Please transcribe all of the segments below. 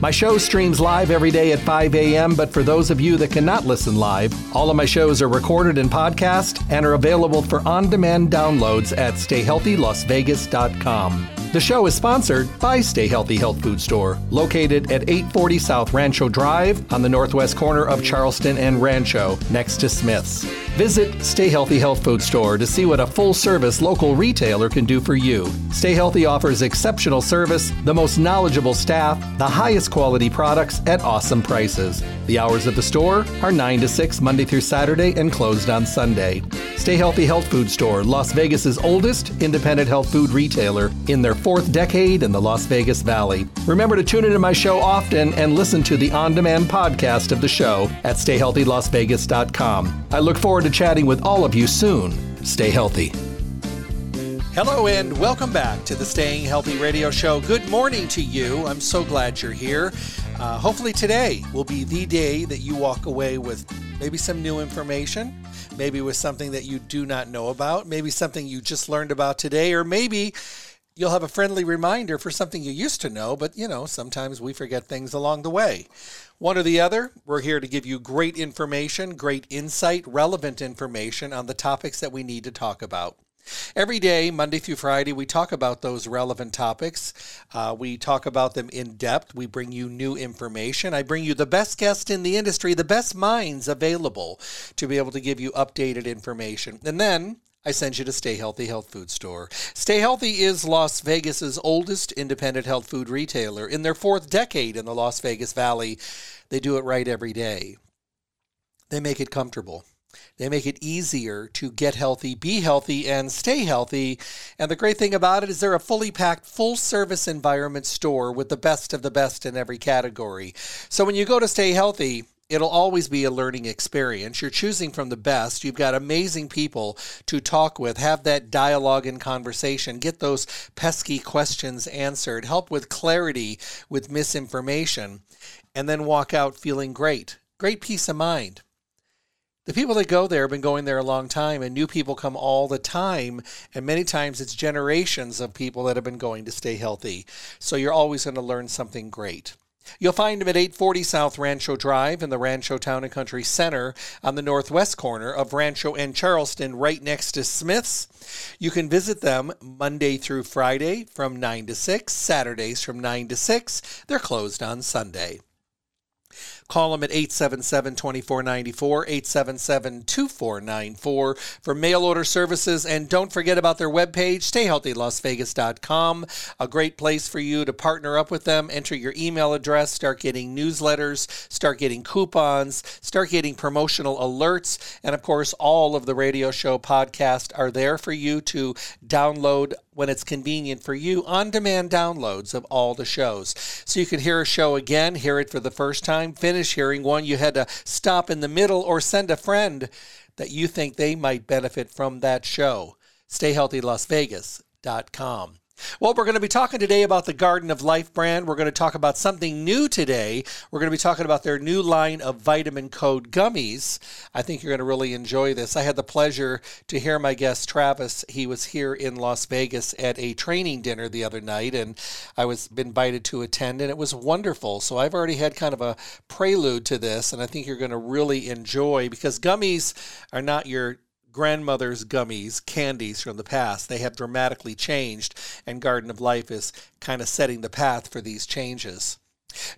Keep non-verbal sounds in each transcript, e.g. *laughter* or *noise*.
My show streams live every day at 5 a.m., but for those of you that cannot listen live, all of my shows are recorded in podcast and are available for on demand downloads at stayhealthylasvegas.com. The show is sponsored by Stay Healthy Health Food Store, located at 840 South Rancho Drive on the northwest corner of Charleston and Rancho, next to Smith's. Visit Stay Healthy Health Food Store to see what a full service local retailer can do for you. Stay Healthy offers exceptional service, the most knowledgeable staff, the highest quality products at awesome prices. The hours of the store are 9 to 6 Monday through Saturday and closed on Sunday. Stay Healthy Health Food Store, Las Vegas's oldest independent health food retailer in their fourth decade in the Las Vegas Valley. Remember to tune into my show often and listen to the on demand podcast of the show at stayhealthylasvegas.com. I look forward to chatting with all of you soon. Stay healthy. Hello and welcome back to the Staying Healthy Radio Show. Good morning to you. I'm so glad you're here. Uh, hopefully, today will be the day that you walk away with maybe some new information, maybe with something that you do not know about, maybe something you just learned about today, or maybe you'll have a friendly reminder for something you used to know, but you know, sometimes we forget things along the way. One or the other, we're here to give you great information, great insight, relevant information on the topics that we need to talk about. Every day, Monday through Friday, we talk about those relevant topics. Uh, we talk about them in depth. We bring you new information. I bring you the best guests in the industry, the best minds available to be able to give you updated information. And then I send you to Stay Healthy Health Food Store. Stay Healthy is Las Vegas's oldest independent health food retailer. In their fourth decade in the Las Vegas Valley, they do it right every day. They make it comfortable. They make it easier to get healthy, be healthy, and stay healthy. And the great thing about it is they're a fully packed, full service environment store with the best of the best in every category. So when you go to Stay Healthy, it'll always be a learning experience. You're choosing from the best. You've got amazing people to talk with, have that dialogue and conversation, get those pesky questions answered, help with clarity with misinformation, and then walk out feeling great. Great peace of mind. The people that go there have been going there a long time, and new people come all the time. And many times it's generations of people that have been going to stay healthy. So you're always going to learn something great. You'll find them at 840 South Rancho Drive in the Rancho Town and Country Center on the northwest corner of Rancho and Charleston, right next to Smith's. You can visit them Monday through Friday from 9 to 6, Saturdays from 9 to 6. They're closed on Sunday. Call them at 877 2494, 877 2494 for mail order services. And don't forget about their webpage, stayhealthylasvegas.com. A great place for you to partner up with them. Enter your email address, start getting newsletters, start getting coupons, start getting promotional alerts. And of course, all of the radio show podcasts are there for you to download when it's convenient for you on demand downloads of all the shows. So you can hear a show again, hear it for the first time, finish hearing one. You had to stop in the middle or send a friend that you think they might benefit from that show. StayHealthyLasVegas.com. Well, we're going to be talking today about the Garden of Life brand. We're going to talk about something new today. We're going to be talking about their new line of vitamin code gummies. I think you're going to really enjoy this. I had the pleasure to hear my guest Travis. He was here in Las Vegas at a training dinner the other night, and I was invited to attend, and it was wonderful. So I've already had kind of a prelude to this, and I think you're going to really enjoy because gummies are not your grandmother's gummies, candies from the past. They have dramatically changed, and Garden of Life is kind of setting the path for these changes.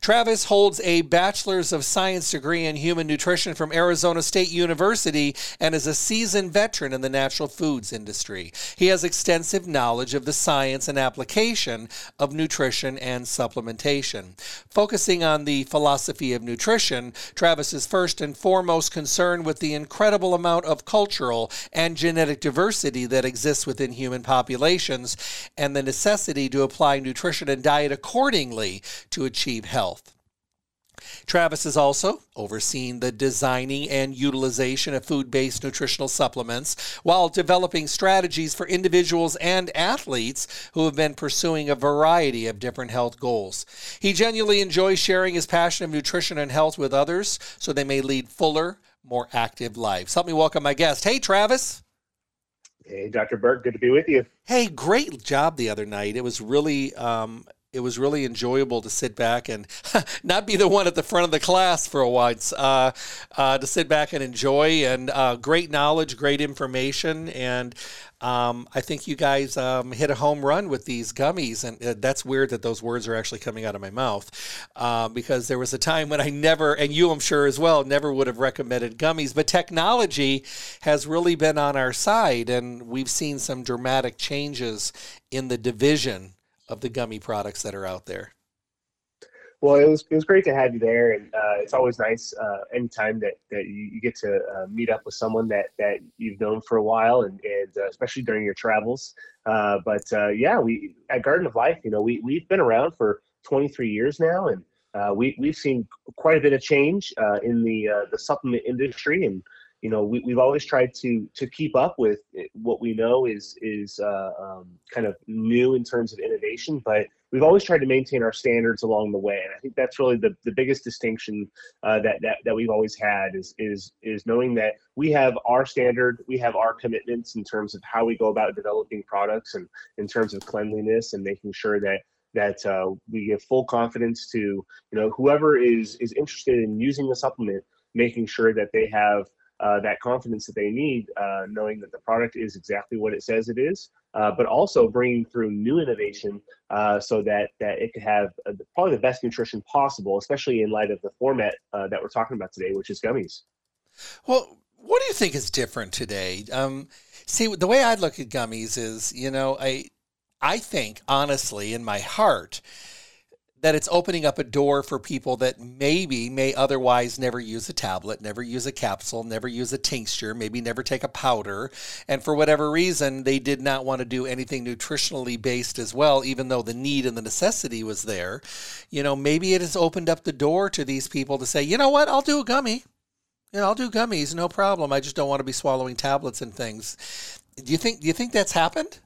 Travis holds a Bachelor's of Science degree in Human Nutrition from Arizona State University and is a seasoned veteran in the natural foods industry. He has extensive knowledge of the science and application of nutrition and supplementation. Focusing on the philosophy of nutrition, Travis is first and foremost concerned with the incredible amount of cultural and genetic diversity that exists within human populations and the necessity to apply nutrition and diet accordingly to achieve health. Travis is also overseeing the designing and utilization of food based nutritional supplements while developing strategies for individuals and athletes who have been pursuing a variety of different health goals. He genuinely enjoys sharing his passion of nutrition and health with others so they may lead fuller, more active lives. Help me welcome my guest. Hey, Travis. Hey, Dr. Burke, good to be with you. Hey, great job the other night. It was really um, it was really enjoyable to sit back and *laughs* not be the one at the front of the class for a once, uh, uh, to sit back and enjoy and uh, great knowledge, great information, and um, I think you guys um, hit a home run with these gummies, and uh, that's weird that those words are actually coming out of my mouth uh, because there was a time when I never, and you, I'm sure as well, never would have recommended gummies. But technology has really been on our side, and we've seen some dramatic changes in the division of the gummy products that are out there. Well, it was it was great to have you there, and uh, it's always nice uh, anytime that, that you, you get to uh, meet up with someone that, that you've known for a while, and, and uh, especially during your travels. Uh, but uh, yeah, we at Garden of Life, you know, we we've been around for 23 years now, and we we've seen quite a bit of change in the the supplement industry, and you know we, we've always tried to to keep up with what we know is is uh, um, kind of new in terms of innovation but we've always tried to maintain our standards along the way. And i think that's really the, the biggest distinction uh, that, that that we've always had is is is knowing that we have our standard we have our commitments in terms of how we go about developing products and in terms of cleanliness and making sure that that uh, we give full confidence to you know whoever is is interested in using the supplement making sure that they have uh, that confidence that they need, uh, knowing that the product is exactly what it says it is, uh, but also bringing through new innovation uh, so that that it could have uh, probably the best nutrition possible, especially in light of the format uh, that we're talking about today, which is gummies. Well, what do you think is different today? Um, see, the way I look at gummies is, you know, I I think honestly in my heart that it's opening up a door for people that maybe may otherwise never use a tablet, never use a capsule, never use a tincture, maybe never take a powder. And for whatever reason, they did not want to do anything nutritionally based as well, even though the need and the necessity was there. You know, maybe it has opened up the door to these people to say, you know what, I'll do a gummy. You know, I'll do gummies, no problem. I just don't want to be swallowing tablets and things. Do you think do you think that's happened?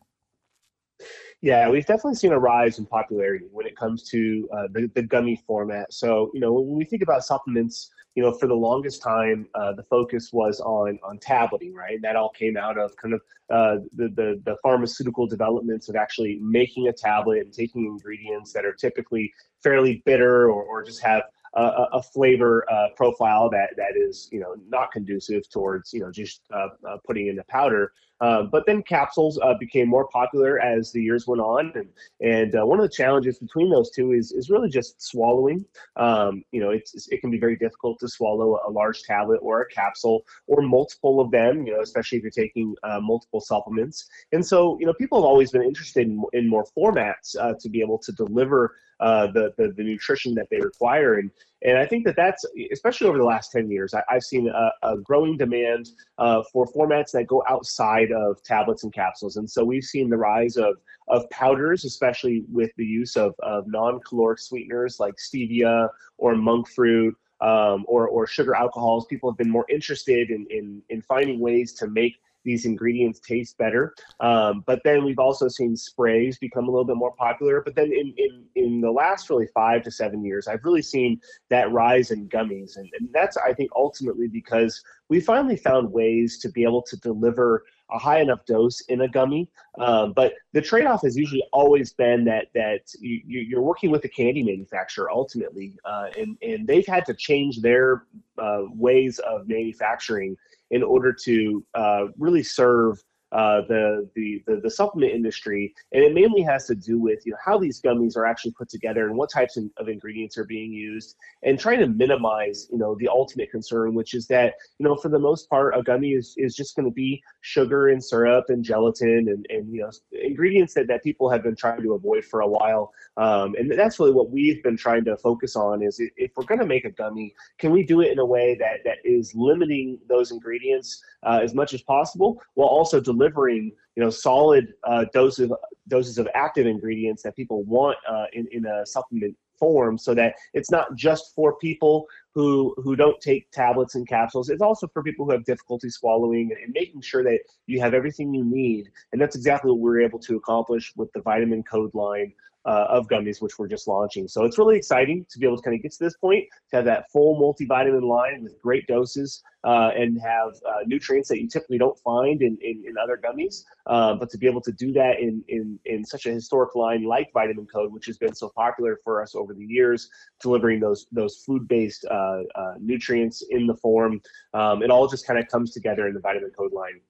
Yeah, we've definitely seen a rise in popularity when it comes to uh, the, the gummy format. So, you know, when we think about supplements, you know, for the longest time, uh, the focus was on on tableting, right? That all came out of kind of uh, the, the the pharmaceutical developments of actually making a tablet and taking ingredients that are typically fairly bitter or, or just have a, a flavor uh, profile that that is you know not conducive towards you know just uh, uh, putting in the powder. Uh, but then capsules uh, became more popular as the years went on, and and uh, one of the challenges between those two is is really just swallowing. Um, you know, it's it can be very difficult to swallow a large tablet or a capsule or multiple of them. You know, especially if you're taking multiple supplements. And so, you know, people have always been interested in, in more formats to be able to deliver uh, the, the, the nutrition that they require. And and I think that that's especially over the last ten years, I, have seen a, a, growing demand uh, for formats that go outside of tablets and capsules. And so we've seen the rise of of powders, especially with the use of, of non-caloric sweeteners like stevia or monk fruit. Um, or, or sugar alcohols, people have been more interested in, in, in finding ways to make these ingredients taste better. Um, but then we've also seen sprays become a little bit more popular. But then in, in, in the last really five to seven years, I've really seen that rise in gummies. And, and that's, I think, ultimately because we finally found ways to be able to deliver a high enough dose in a gummy. Um, but the trade-off has usually always been that that you, are working with a candy manufacturer ultimately, uh, and and they've had to change their uh, ways of manufacturing in order to uh, really serve uh, the, the, the the supplement industry, and it mainly has to do with you know how these gummies are actually put together and what types of ingredients are being used, and trying to minimize you know the ultimate concern, which is that you know for the most part a gummy is is just going to be sugar and syrup and gelatin and and you know ingredients that that people have been trying to avoid for a while, um, and that's really what we've been trying to focus on is if we're going to make a gummy, can we do it in a way that that is limiting those ingredients uh, as much as possible while also delivering you know solid uh, doses doses of active ingredients that people want uh, in, in a supplement form so that it's not just for people who who don't take tablets and capsules. It's also for people who have difficulty swallowing and making sure that you have everything you need. And that's exactly what we're able to accomplish with the vitamin code line uh, of gummies, which we're just launching. So it's really exciting to be able to kind of get to this point, to have that full multivitamin line with great doses uh, and have uh, nutrients that you typically don't find in, in, in other gummies. Uh, but to be able to do that in, in, in such a historic line like Vitamin Code, which has been so popular for us over the years, delivering those, those food-based uh, uh, nutrients in the form, um, it all just kind of comes together in the Vitamin Code line.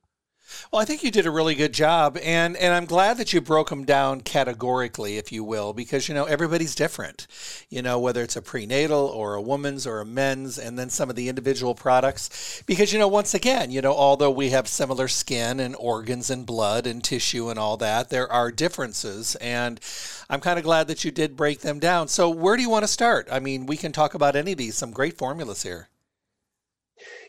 Well, I think you did a really good job, and and I'm glad that you broke them down categorically, if you will, because you know everybody's different. You know whether it's a prenatal or a woman's or a men's, and then some of the individual products. Because you know once again, you know although we have similar skin and organs and blood and tissue and all that, there are differences, and I'm kind of glad that you did break them down. So where do you want to start? I mean, we can talk about any of these. Some great formulas here.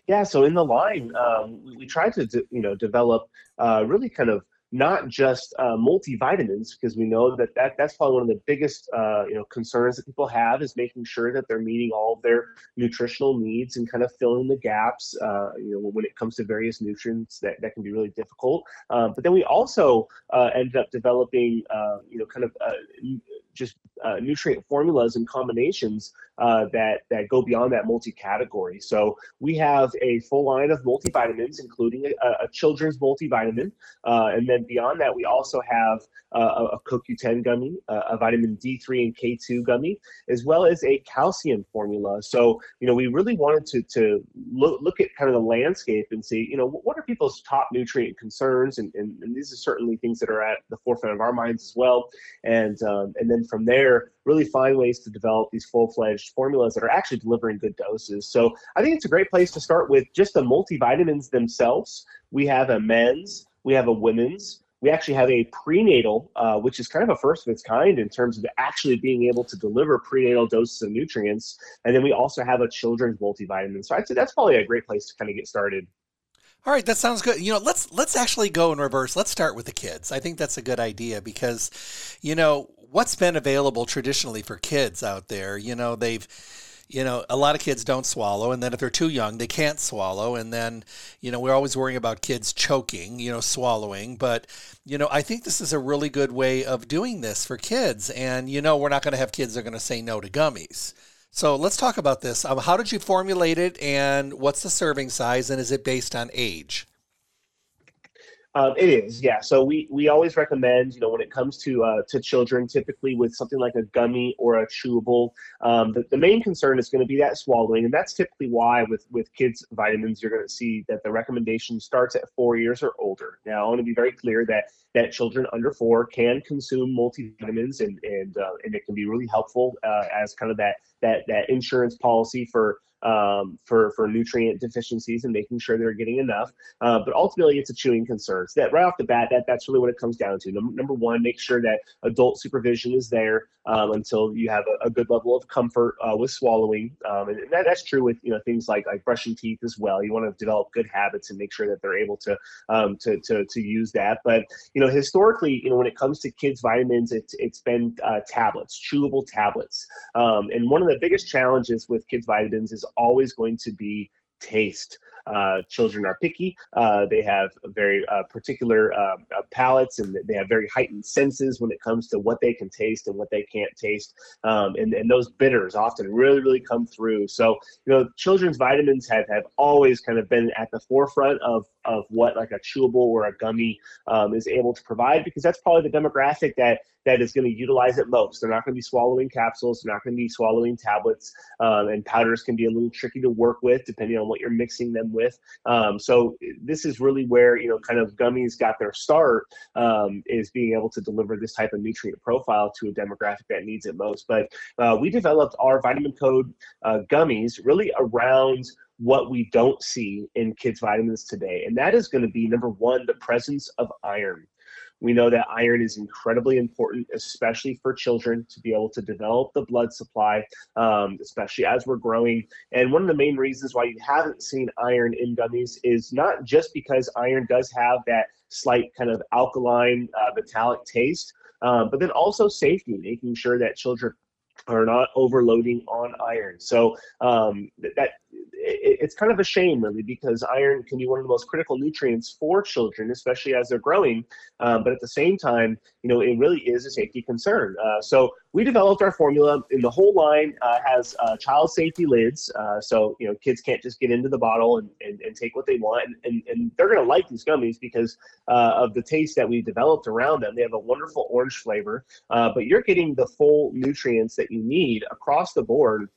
Yeah, so in the line, um, we, we tried to, de- you know, develop uh, really kind of not just uh, multivitamins, because we know that, that that's probably one of the biggest uh, you know concerns that people have is making sure that they're meeting all of their nutritional needs and kind of filling the gaps. Uh, you know, when it comes to various nutrients, that, that can be really difficult. Um, but then we also uh, ended up developing uh, you know kind of uh, just nutrient formulas and combinations uh, that that go beyond that multi-category. So we have a full line of multivitamins, including a, a children's multivitamin, uh, and then beyond that, we also have uh, a CoQ10 gummy, a vitamin D3 and K2 gummy, as well as a calcium formula. So you know, we really wanted to to look look at kind of the landscape and see, you know, what are people's top nutrient concerns, and, and, and these are certainly things that are at the forefront of our minds as well. And um, and then from there, really find ways to develop these full-fledged formulas that are actually delivering good doses. So I think it's a great place to start with just the multivitamins themselves. We have a men's, we have a women's, we actually have a prenatal, uh, which is kind of a first of its kind in terms of actually being able to deliver prenatal doses of nutrients. And then we also have a children's multivitamin. So I'd say that's probably a great place to kind of get started. All right, that sounds good. You know, let's let's actually go in reverse. Let's start with the kids. I think that's a good idea because, you know, what's been available traditionally for kids out there. You know, they've you know, a lot of kids don't swallow, and then if they're too young, they can't swallow. And then, you know, we're always worrying about kids choking, you know, swallowing. But, you know, I think this is a really good way of doing this for kids. And, you know, we're not going to have kids that are going to say no to gummies. So let's talk about this. Um, how did you formulate it, and what's the serving size, and is it based on age? Um, it is, yeah. So we we always recommend, you know, when it comes to uh, to children, typically with something like a gummy or a chewable, um, the, the main concern is going to be that swallowing, and that's typically why with with kids vitamins, you're going to see that the recommendation starts at four years or older. Now, I want to be very clear that that children under four can consume multivitamins, and and uh, and it can be really helpful uh, as kind of that that that insurance policy for um, for for nutrient deficiencies and making sure they're getting enough. Uh, but ultimately, it's a chewing concern. So that right off the bat, that that's really what it comes down to. Number, number one, make sure that adult supervision is there um, until you have a, a, good level of comfort uh, with swallowing. Um, and that, that's true with you know things like like brushing teeth as well. You want to develop good habits and make sure that they're able to um, to, to to use that. But you know historically, you know when it comes to kids vitamins, it's it's been uh, tablets, chewable tablets. Um, and one of the biggest challenges with kids vitamins is always going to be taste. Uh, children are picky. Uh, they have very uh, particular um, uh, palates and they have very heightened senses when it comes to what they can taste and what they can't taste. Um, and, and those bitters often really, really come through. So, you know, children's vitamins have, have always kind of been at the forefront of, of what like a chewable or a gummy um, is able to provide because that's probably the demographic that that is going to utilize it most. They're not going to be swallowing capsules, they're not going to be swallowing tablets, um, and powders can be a little tricky to work with depending on what you're mixing them with. Um, so this is really where you know kind of gummies got their start um, is being able to deliver this type of nutrient profile to a demographic that needs it most. But uh, we developed our vitamin code uh, gummies really around what we don't see in kids vitamins today and that is going to be number one the presence of iron we know that iron is incredibly important, especially for children, to be able to develop the blood supply, um, especially as we're growing. And one of the main reasons why you haven't seen iron in gummies is not just because iron does have that slight kind of alkaline, uh, metallic taste, um, but then also safety, making sure that children are not overloading on iron. So um, that it, it's kind of a shame, really, because iron can be one of the most critical nutrients for children, especially as they're growing. Um, but at the same time, you know, it really is a safety concern. Uh, so we developed our formula, and the whole line uh, has uh, child safety lids. Uh, so you know, kids can't just get into the bottle and, and, and take what they want, and, and, and they're going to like these gummies because of the taste that we developed around them. They have a wonderful orange flavor, but you're getting the full nutrients that you need across the board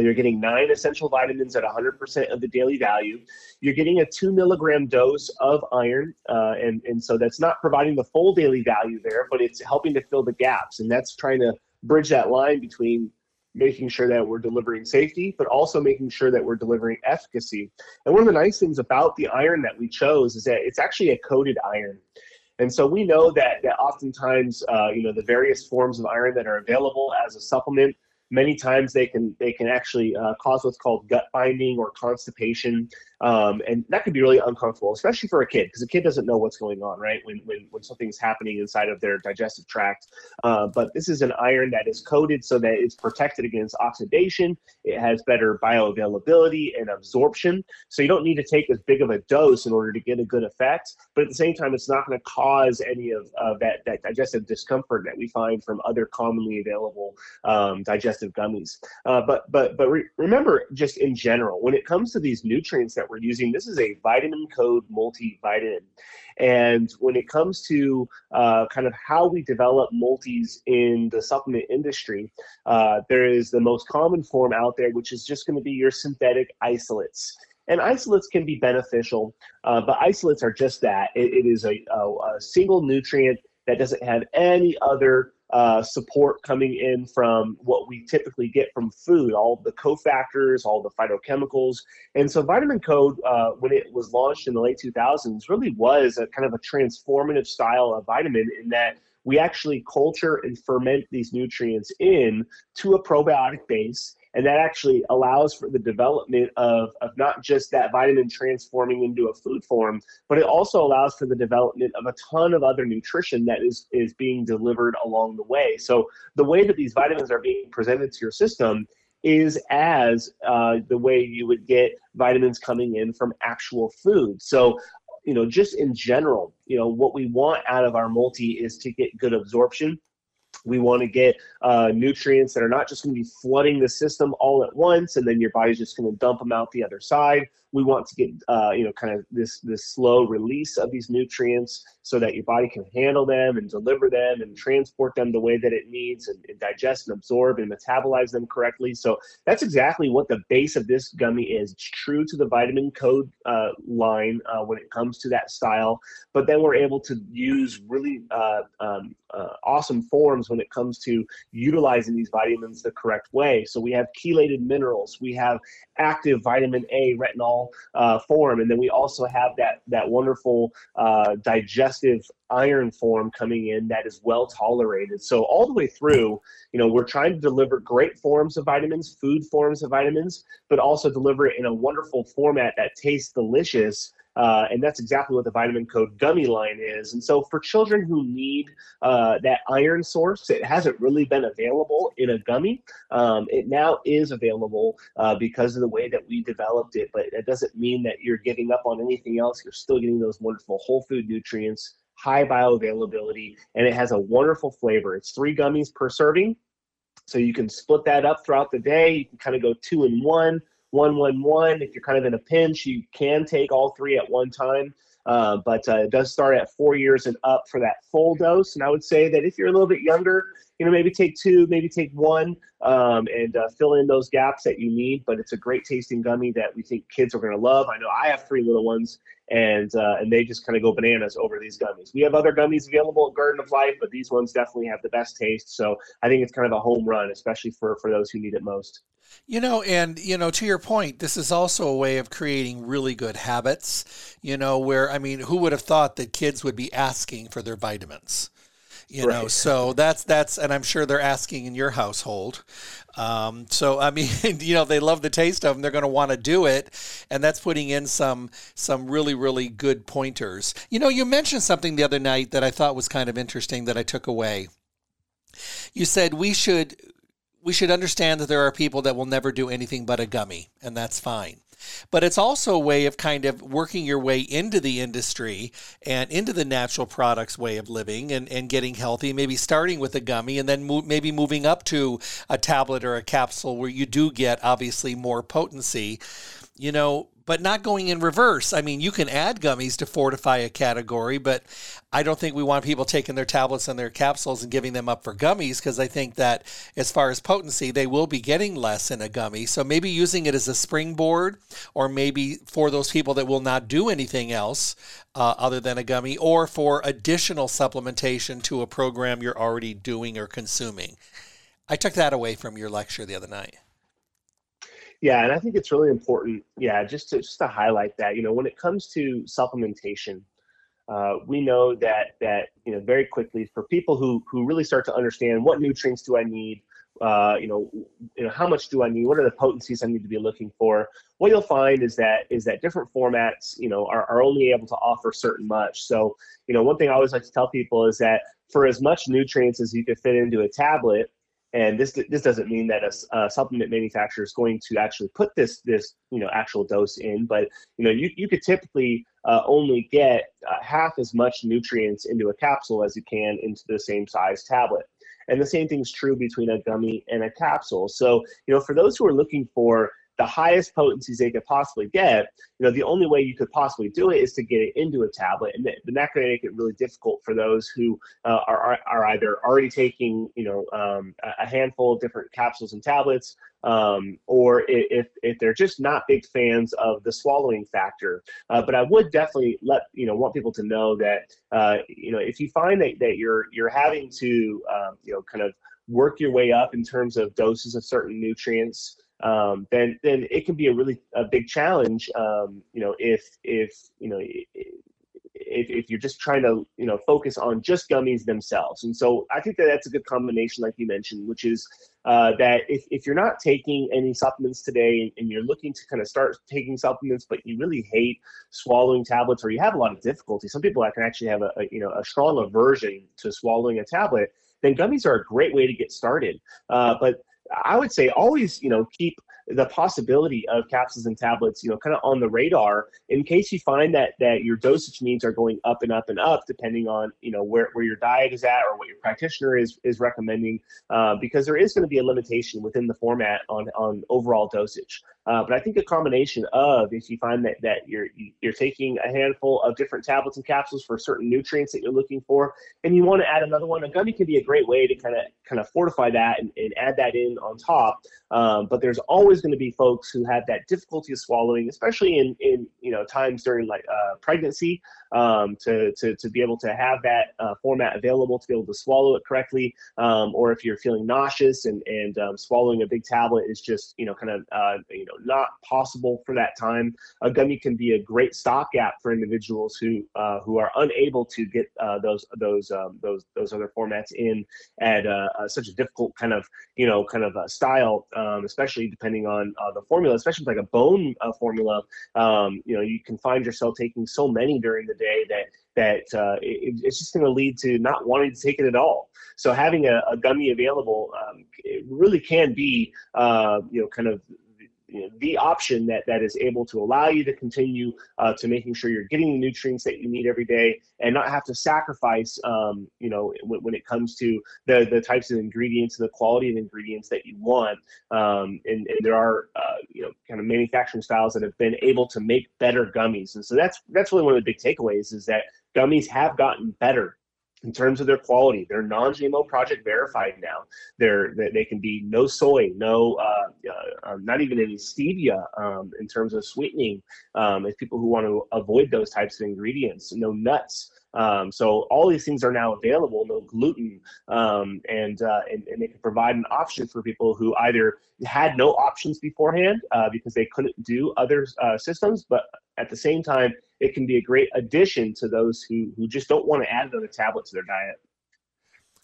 you're getting nine essential vitamins at 100% of the daily value. You're getting a two milligram dose of iron. Uh, and, and so that's not providing the full daily value there, but it's helping to fill the gaps. And that's trying to bridge that line between making sure that we're delivering safety, but also making sure that we're delivering efficacy. And one of the nice things about the iron that we chose is that it's actually a coated iron. And so we know that, that oftentimes, uh, you know, the various forms of iron that are available as a supplement many times they can they can actually uh, cause what's called gut binding or constipation um, and that can be really uncomfortable, especially for a kid, because a kid doesn't know what's going on, right? When when, when something's happening inside of their digestive tract. Uh, but this is an iron that is coated so that it's protected against oxidation. It has better bioavailability and absorption. So you don't need to take as big of a dose in order to get a good effect. But at the same time, it's not going to cause any of uh, that that digestive discomfort that we find from other commonly available um, digestive gummies. Uh, but but but re- remember, just in general, when it comes to these nutrients that we're using. This is a vitamin code multivitamin. And when it comes to uh, kind of how we develop multis in the supplement industry, uh, there is the most common form out there, which is just going to be your synthetic isolates. And isolates can be beneficial, uh, but isolates are just that. it, it is a, a, a single nutrient that doesn't have any other uh, support coming in from what we typically get from food, all the cofactors, all the phytochemicals. And so Vitamin Code, uh, when it was launched in the late 2000s, really was a kind of a transformative style of vitamin in that we actually culture and ferment these nutrients in to a probiotic base and that actually allows for the development of, of not just that vitamin transforming into a food form, but it also allows for the development of a ton of other nutrition that is, is being delivered along the way. So the way that these vitamins are being presented to your system is as uh, the way you would get vitamins coming in from actual food. So you know, just in general, you know, what we want out of our multi is to get good absorption, we want to get uh, nutrients that are not just going to be flooding the system all at once, and then your body's just going to dump them out the other side. We want to get, uh, you know, kind of this this slow release of these nutrients so that your body can handle them and deliver them and transport them the way that it needs and, and digest and absorb and metabolize them correctly. So that's exactly what the base of this gummy is. It's true to the vitamin code uh, line uh, when it comes to that style, but then we're able to use really uh, um, uh, awesome forms when it comes to utilizing these vitamins the correct way. So we have chelated minerals, we have active vitamin A retinol uh, form, and then we also have that that wonderful uh, digestive iron form coming in that is well tolerated. So all the way through, you know, we're trying to deliver great forms of vitamins, food forms of vitamins, but also deliver it in a wonderful format that tastes delicious uh, and that's exactly what the vitamin code gummy line is. And so for children who need uh, that iron source, it hasn't really been available in a gummy. Um, it now is available uh, because of the way that we developed it, but it doesn't mean that you're giving up on anything else. You're still getting those wonderful whole food nutrients, high bioavailability, and it has a wonderful flavor. It's three gummies per serving. So you can split that up throughout the day. You can kind of go two and one one one one. If you're kind of in a pinch, you can take all three at one time. Uh, but uh, it does start at four years and up for that full dose. And I would say that if you're a little bit younger, you know, maybe take two, maybe take one, um, and uh, fill in those gaps that you need. But it's a great tasting gummy that we think kids are going to love. I know I have three little ones, and uh, and they just kind of go bananas over these gummies. We have other gummies available at Garden of Life, but these ones definitely have the best taste. So I think it's kind of a home run, especially for for those who need it most. You know, and you know, to your point, this is also a way of creating really good habits. You know, where I mean, who would have thought that kids would be asking for their vitamins? You right. know, so that's that's, and I'm sure they're asking in your household. Um, so I mean, *laughs* you know, they love the taste of them. They're going to want to do it, and that's putting in some some really really good pointers. You know, you mentioned something the other night that I thought was kind of interesting that I took away. You said we should we should understand that there are people that will never do anything but a gummy, and that's fine. But it's also a way of kind of working your way into the industry and into the natural products way of living and, and getting healthy, maybe starting with a gummy and then mo- maybe moving up to a tablet or a capsule where you do get obviously more potency. You know, but not going in reverse. I mean, you can add gummies to fortify a category, but I don't think we want people taking their tablets and their capsules and giving them up for gummies because I think that as far as potency, they will be getting less in a gummy. So maybe using it as a springboard, or maybe for those people that will not do anything else uh, other than a gummy, or for additional supplementation to a program you're already doing or consuming. I took that away from your lecture the other night. Yeah, and I think it's really important. Yeah, just to just to highlight that, you know, when it comes to supplementation, uh, we know that that you know very quickly for people who who really start to understand what nutrients do I need, uh, you know, you know how much do I need, what are the potencies I need to be looking for. What you'll find is that is that different formats, you know, are, are only able to offer certain much. So, you know, one thing I always like to tell people is that for as much nutrients as you could fit into a tablet, and this this doesn't mean that a, a, supplement manufacturer is going to actually put this this you know actual dose in, but you know you, you could typically uh, only get uh, half as much nutrients into a capsule as you can into the same size tablet. And the same thing is true between a gummy and a capsule. So you know for those who are looking for the highest potencies they could possibly get, you know, the only way you could possibly do it is to get it into a tablet, and then that could make it really difficult for those who uh, are are either already taking, you know, um, a handful of different capsules and tablets, um, or if if they're just not big fans of the swallowing factor. Uh, but I would definitely let you know want people to know that uh, you know if you find that that you're you're having to um, you know kind of work your way up in terms of doses of certain nutrients um, then then it can be a really a big challenge. Um, you know, if if you know. If, if you're just trying to you know focus on just gummies themselves and so i think that that's a good combination like you mentioned which is uh, that if, if you're not taking any supplements today and, you're looking to kind of start taking supplements but you really hate swallowing tablets or you have a lot of difficulty some people can actually have a, a you know a strong aversion to swallowing a tablet then gummies are a great way to get started uh, but I would say always, you know, keep the possibility of capsules and tablets, you know, kind of on the radar in case you find that that your dosage needs are going up and up and up, depending on you know where, where your diet is at or what your practitioner is is recommending, uh, because there is going to be a limitation within the format on on overall dosage. Uh, but I think a combination of if you find that that you're you're taking a handful of different tablets and capsules for certain nutrients that you're looking for, and you want to add another one, a gummy can be a great way to kind of kind of fortify that and, and add that in on top. Um, but there's always going to be folks who have that difficulty of swallowing, especially in in you know times during like uh, pregnancy um, to, to, to be able to have that uh, format available to be able to swallow it correctly. Um, or if you're feeling nauseous and, and um, swallowing a big tablet is just, you know, kind of, uh, you know, not possible for that time, a gummy can be a great stopgap for individuals who, uh, who are unable to get uh, those, those, um, those, those other formats in at uh, uh, such a difficult kind of, you know, kind of style, um, especially depending on the formula, especially like a bone formula. Um, you know, you can find yourself taking so many during the that that uh, it, it's just going to lead to not wanting to take it at all. So having a, a gummy available um, really can be uh, you know kind of you know, the option that that is able to allow you to continue uh, to making sure you're getting the nutrients that you need every day and not have to sacrifice um, you know when, when, it comes to the the types of ingredients and the quality of ingredients that you want. Um, and, and, there are uh, you know kind of manufacturing styles that have been able to make better gummies. And so that's that's really one of the big takeaways is that gummies have gotten better in terms of their quality. They're non-GMO project verified now. They're they can be no soy, no uh, uh, um, not even any stevia um, in terms of sweetening. Um, if people who want to avoid those types of ingredients, no nuts. Um, so all these things are now available, no gluten, um, and, uh, and, and they can provide an option for people who either had no options beforehand uh, because they couldn't do other uh, systems, but at the same time, it can be a great addition to those who who just don't want to add another tablet to their diet.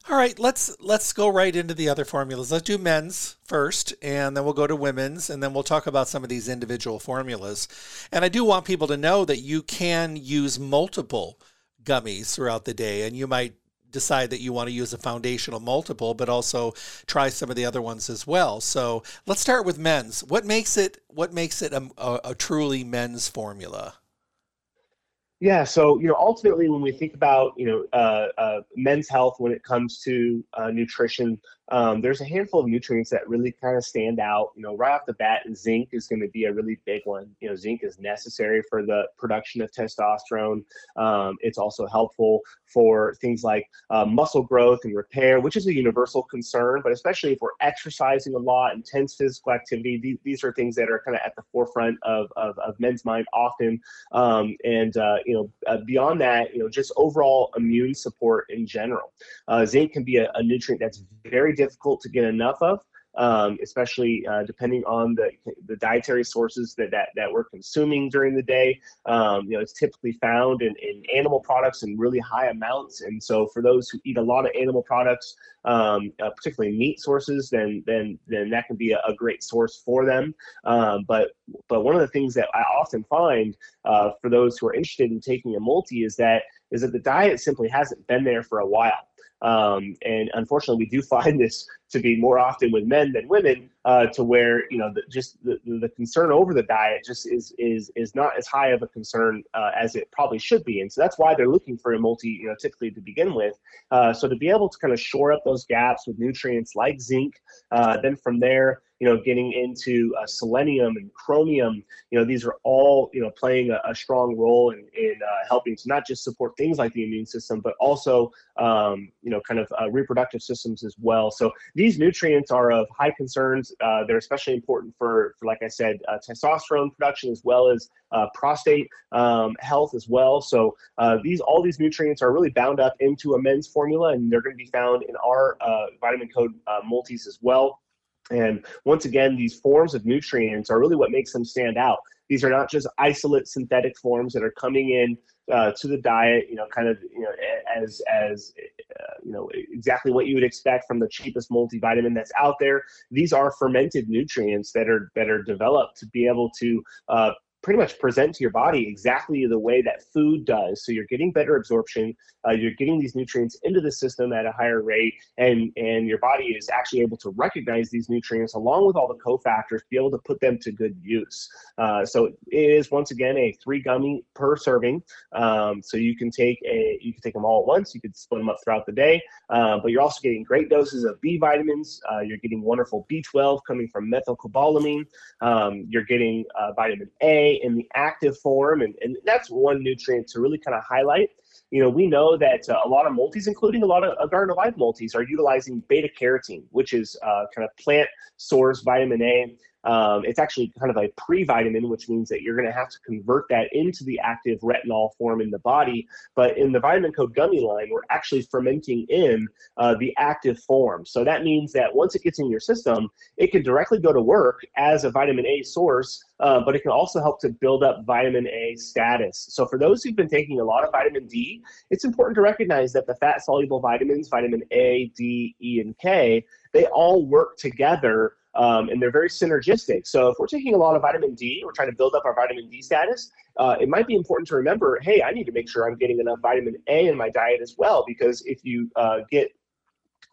All right, let's let's go right into the other formulas. Let's do men's first, and then we'll go to women's, and then we'll talk about some of these individual formulas. And I do want people to know that you can use multiple gummies throughout the day, and you might decide that you want to use a foundational multiple, but also try some of the other ones as well. So let's start with men's. What makes it what makes it a, a, a truly men's formula? Yeah, so you know, ultimately, when we think about you know uh, uh, men's health when it comes to uh, nutrition, um, there's a handful of nutrients that really kind of stand out. You know, right off the bat, zinc is going to be a really big one. You know, zinc is necessary for the production of testosterone. Um, it's also helpful for things like uh, muscle growth and repair, which is a universal concern. But especially if we're exercising a lot, intense physical activity, these, these are things that are kind of at the forefront of, of, of men's mind often. Um, and uh, you know, uh, beyond that, you know, just overall immune support in general. Uh, zinc can be a, a nutrient that's very difficult to get enough of. Um, especially uh, depending on the, the dietary sources that, that, that we're consuming during the day. Um, you know, it's typically found in, in animal products in really high amounts. And so for those who eat a lot of animal products, um, uh, particularly meat sources, then then then that can be a, a great source for them. Um, but but one of the things that I often find uh, for those who are interested in taking a multi is that is that the diet simply hasn't been there for a while. Um, and unfortunately, we do find this to be more often with men than women, uh, to where you know the, just the, the concern over the diet just is is is not as high of a concern uh, as it probably should be, and so that's why they're looking for a multi, you know, typically to begin with. Uh, so to be able to kind of shore up those gaps with nutrients like zinc, uh, then from there you know, getting into uh, selenium and chromium. You know, these are all, you know, playing a, a strong role in, in uh, helping to not just support things like the immune system, but also, um, you know, kind of uh, reproductive systems as well. So these nutrients are of high concerns. Uh, they're especially important for, for like I said, uh, testosterone production as well as uh, prostate um, health as well. So these all these nutrients are really bound up into a men's formula, and they're going to be found in our vitamin code multis as well. And once again, these forms of nutrients are really what makes them stand out. These are not just isolate synthetic forms that are coming in uh, to the diet, you know, kind of, you know, as as uh, you know, exactly what you would expect from the cheapest multivitamin that's out there. These are fermented nutrients that are that are developed to be able to uh, pretty much present to your body exactly the way that food does. So you're getting better absorption, uh, you're getting these nutrients into the system at a higher rate, and and your body is actually able to recognize these nutrients along with all the cofactors, be able to put them to good use. Uh, so it is once again a three gummy per serving. Um, so you can take a you can take them all at once. You could split them up throughout the day, uh, but you're also getting great doses of B vitamins. Uh, you're getting wonderful B12 coming from methylcobalamin. Um, you're getting uh, vitamin A in the active form, and, and that's one nutrient to really kind of highlight. You know, we know that uh, a lot of multis, including a lot of uh, Garden of Life multis, are utilizing beta carotene, which is uh, kind of plant source vitamin A. Um, it's actually kind of a pre-vitamin, which means that you're going to have to convert that into the active retinol form in the body. But in the vitamin code gummy line, we're actually fermenting in uh, the active form. So that means that once it gets in your system, it can directly go to work as a vitamin A source, uh, but it can also help to build up vitamin A status. So for those who've been taking a lot of vitamin D, it's important to recognize that the fat soluble vitamins, vitamin A, D, E, and K, they all work together um, and they're very synergistic. So if we're taking a lot of vitamin D, we're trying to build up our vitamin D status, uh, it might be important to remember, hey, I need to make sure I'm getting enough vitamin A in my diet as well, because if you uh, get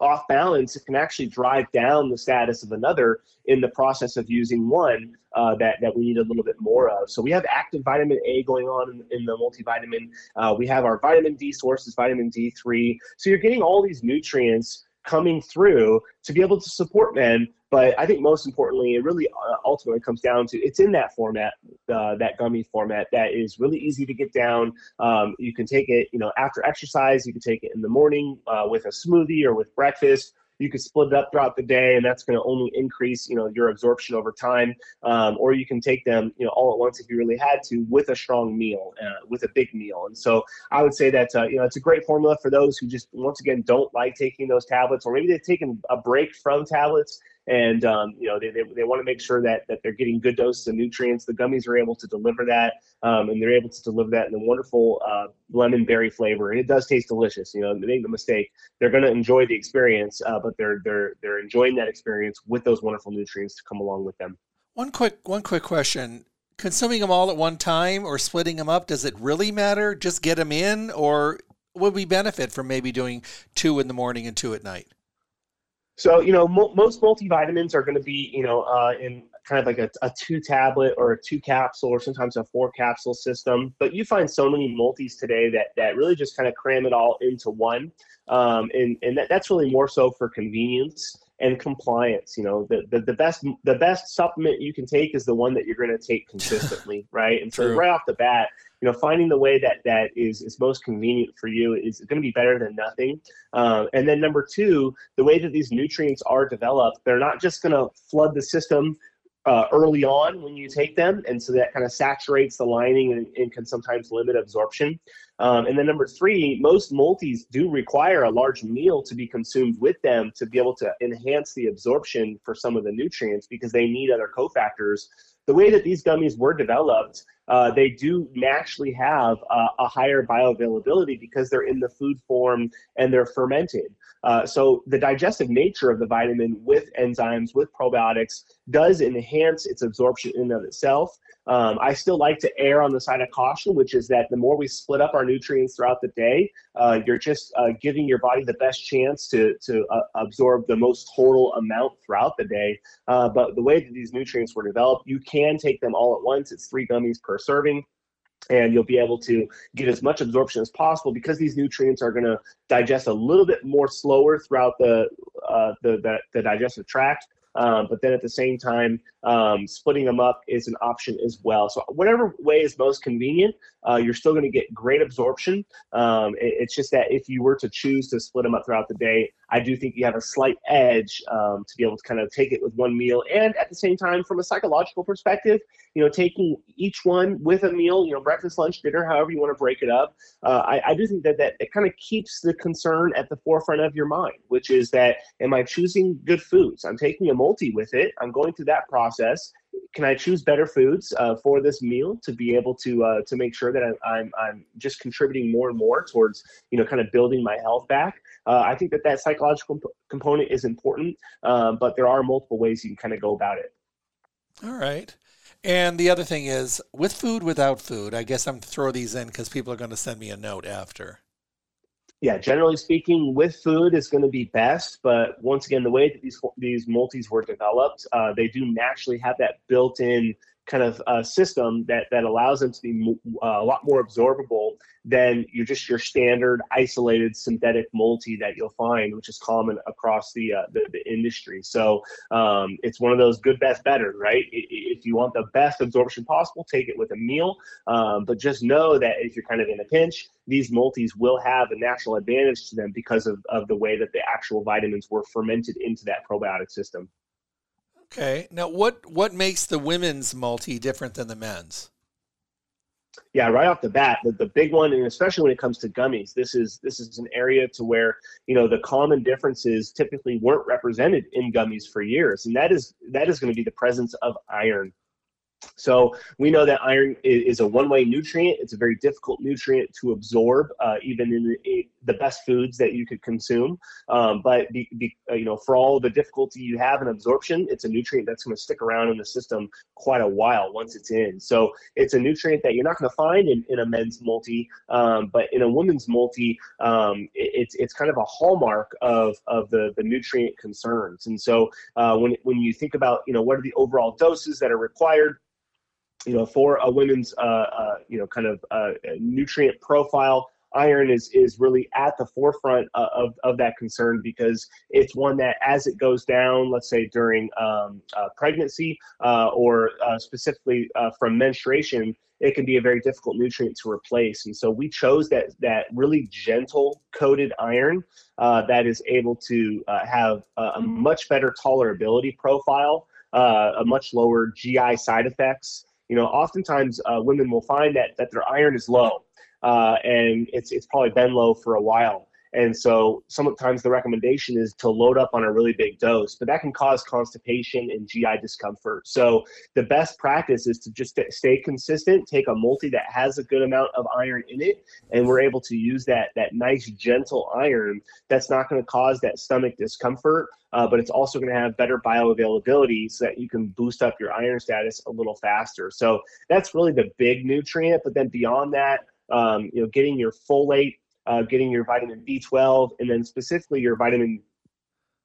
off balance, it can actually drive down the status of another in the process of using one uh, that, that we need a little bit more of. So we have active vitamin A going on in, in the multivitamin. Uh, we have our vitamin D sources, vitamin D3. So you're getting all these nutrients coming through to be able to support men but I think most importantly, it really uh, ultimately comes down to it's in that format, uh, that gummy format that is really easy to get down. Um, you can take it, you know, after exercise. You can take it in the morning uh, with a smoothie or with breakfast you could split it up throughout the day and that's going to only increase you know your absorption over time. Um, or you can take them you know all at once if you really had to with a strong meal uh, with a big meal. And so i would say that uh, you know it's a great formula for those who just once again don't like taking those tablets or maybe they've taken a break from tablets and um, you know they, they, they want to make sure that that they're getting good doses of nutrients. The gummies are able to deliver that, um, and they're able to deliver that in a wonderful uh, lemon berry flavor, and it does taste delicious. You know, make no mistake, they're going to enjoy the experience, uh, but they're they're they're enjoying that experience with those wonderful nutrients to come along with them. One quick one quick question: Consuming them all at one time or splitting them up, does it really matter? Just get them in, or would we benefit from maybe doing two in the morning and two at night? So, you know, mo- most multivitamins are going to be, you know, uh, in kind of like a, a, two tablet or a two capsule or sometimes a four capsule system. But you find so many multis today that, that really just kind of cram it all into one. Um, and and that, that's really more so for convenience and compliance. You know, the, the, the best the best supplement you can take is the one that you're going to take consistently, *laughs* right? And so right off the bat, you know, finding the way that that is is most convenient for you is going to be better than nothing. Uh, and then number two, the way that these nutrients are developed, they're not just going to flood the system uh, early on when you take them, and so that kind of saturates the lining and, and can sometimes limit absorption. Um, and then number three, most multis do require a large meal to be consumed with them to be able to enhance the absorption for some of the nutrients because they need other cofactors. The way that these gummies were developed, uh, they do naturally have uh, a higher bioavailability because they're in the food form and they're fermented. Uh, so the digestive nature of the vitamin with enzymes, with probiotics, does enhance its absorption in and of itself. Um, I still like to err on the side of caution, which is that the more we split up our nutrients throughout the day, uh, you're just uh, giving your body the best chance to, to uh, absorb the most total amount throughout the day. Uh, but the way that these nutrients were developed, you can take them all at once. It's three gummies per serving and you'll be able to get as much absorption as possible because these nutrients are going to digest a little bit more slower throughout the, uh, the, the, the digestive tract um, but then at the same time, um, splitting them up is an option as well. So whatever way is most convenient, uh, you're still going to get great absorption. Um, it, it's just that if you were to choose to split them up throughout the day, I do think you have a slight edge um, to be able to kind of take it with one meal. And at the same time, from a psychological perspective, you know, taking each one with a meal, you know, breakfast, lunch, dinner, however you want to break it up, uh, I, I do think that, that it kind of keeps the concern at the forefront of your mind, which is that am I choosing good foods? I'm taking a multi with it. I'm going through that process can I choose better foods uh, for this meal to be able to uh, to make sure that I'm, I'm, I'm just contributing more and more towards you know kind of building my health back. Uh, I think that that psychological component is important, um, but there are multiple ways you can kind of go about it. All right. And the other thing is with food, without food. I guess I'm throw these in because people are going to send me a note after yeah, generally speaking, with food is going to be best. But once again, the way that these these multis were developed, uh, they do naturally have that built-in kind of uh, system that that allows them to be uh, a lot more absorbable than you just your standard isolated synthetic multi that you'll find, which is common across the uh, the, the, industry. So um, it's one of those good, best, better, right? If you want the best absorption possible, take it with a meal. Um, but just know that if you're kind of in a pinch, these multis will have a natural advantage to them because of, of the way that the actual vitamins were fermented into that probiotic system. Okay. Now, what what makes the women's multi different than the men's? Yeah, right off the bat, the, the big one, and especially when it comes to gummies, this is this is an area to where you know the common differences typically weren't represented in gummies for years, and that is that is going to be the presence of iron. So we know that iron is a one-way nutrient. It's a very difficult nutrient to absorb, uh, even in the, best foods that you could consume. Um, but be, be, uh, you know, for all the difficulty you have in absorption, it's a nutrient that's going to stick around in the system quite a while once it's in. So it's a nutrient that you're not going to find in, in a men's multi, um, but in a woman's multi, um, it, it's it's kind of a hallmark of of the the nutrient concerns. And so uh, when when you think about you know what are the overall doses that are required you know, for a women's, uh, uh, you know, kind of uh, nutrient profile, iron is is really at the forefront uh, of, of that concern because it's one that as it goes down let's say during um, uh, pregnancy uh, or uh, specifically from menstruation it can be a very difficult nutrient to replace. And so we chose that that really gentle coated iron that is able to have a, a, much better tolerability profile a much lower GI side effects you know, oftentimes uh, women will find that that their iron is low, uh, and it's it's probably been low for a while. And so sometimes the recommendation is to load up on a really big dose, but that can cause constipation and GI discomfort. So the best practice is to just stay consistent, take a multi that has a good amount of iron in it, and we're able to use that that nice gentle iron that's not going to cause that stomach discomfort, uh, but it's also going to have better bioavailability so that you can boost up your iron status a little faster. So that's really the big nutrient. But then beyond that, um, you know, getting your folate uh, getting your vitamin B12, and then specifically your vitamin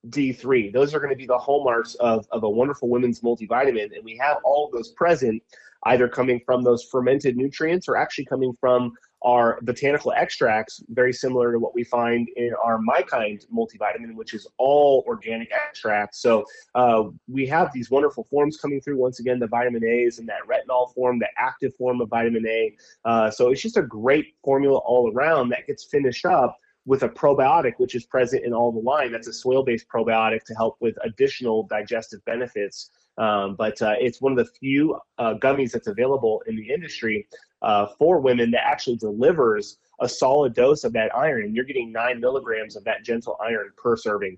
D3. Those are going to be the hallmarks of, of a wonderful women's multivitamin. And we have all of those present, either coming from those fermented nutrients or actually coming from our botanical extracts, very similar to what we find in our MyKind multivitamin, which is all organic extracts. So uh, we have these wonderful forms coming through. Once again, the vitamin A is in that retinol form, the active form of vitamin A. Uh, so it's just a great formula all around that gets finished up with a probiotic, which is present in all the line. That's a soil based probiotic to help with additional digestive benefits. Um, but uh, it's one of the few uh, gummies that's available in the industry uh, for women that actually delivers a solid dose of that iron, and you're getting nine milligrams of that gentle iron per serving.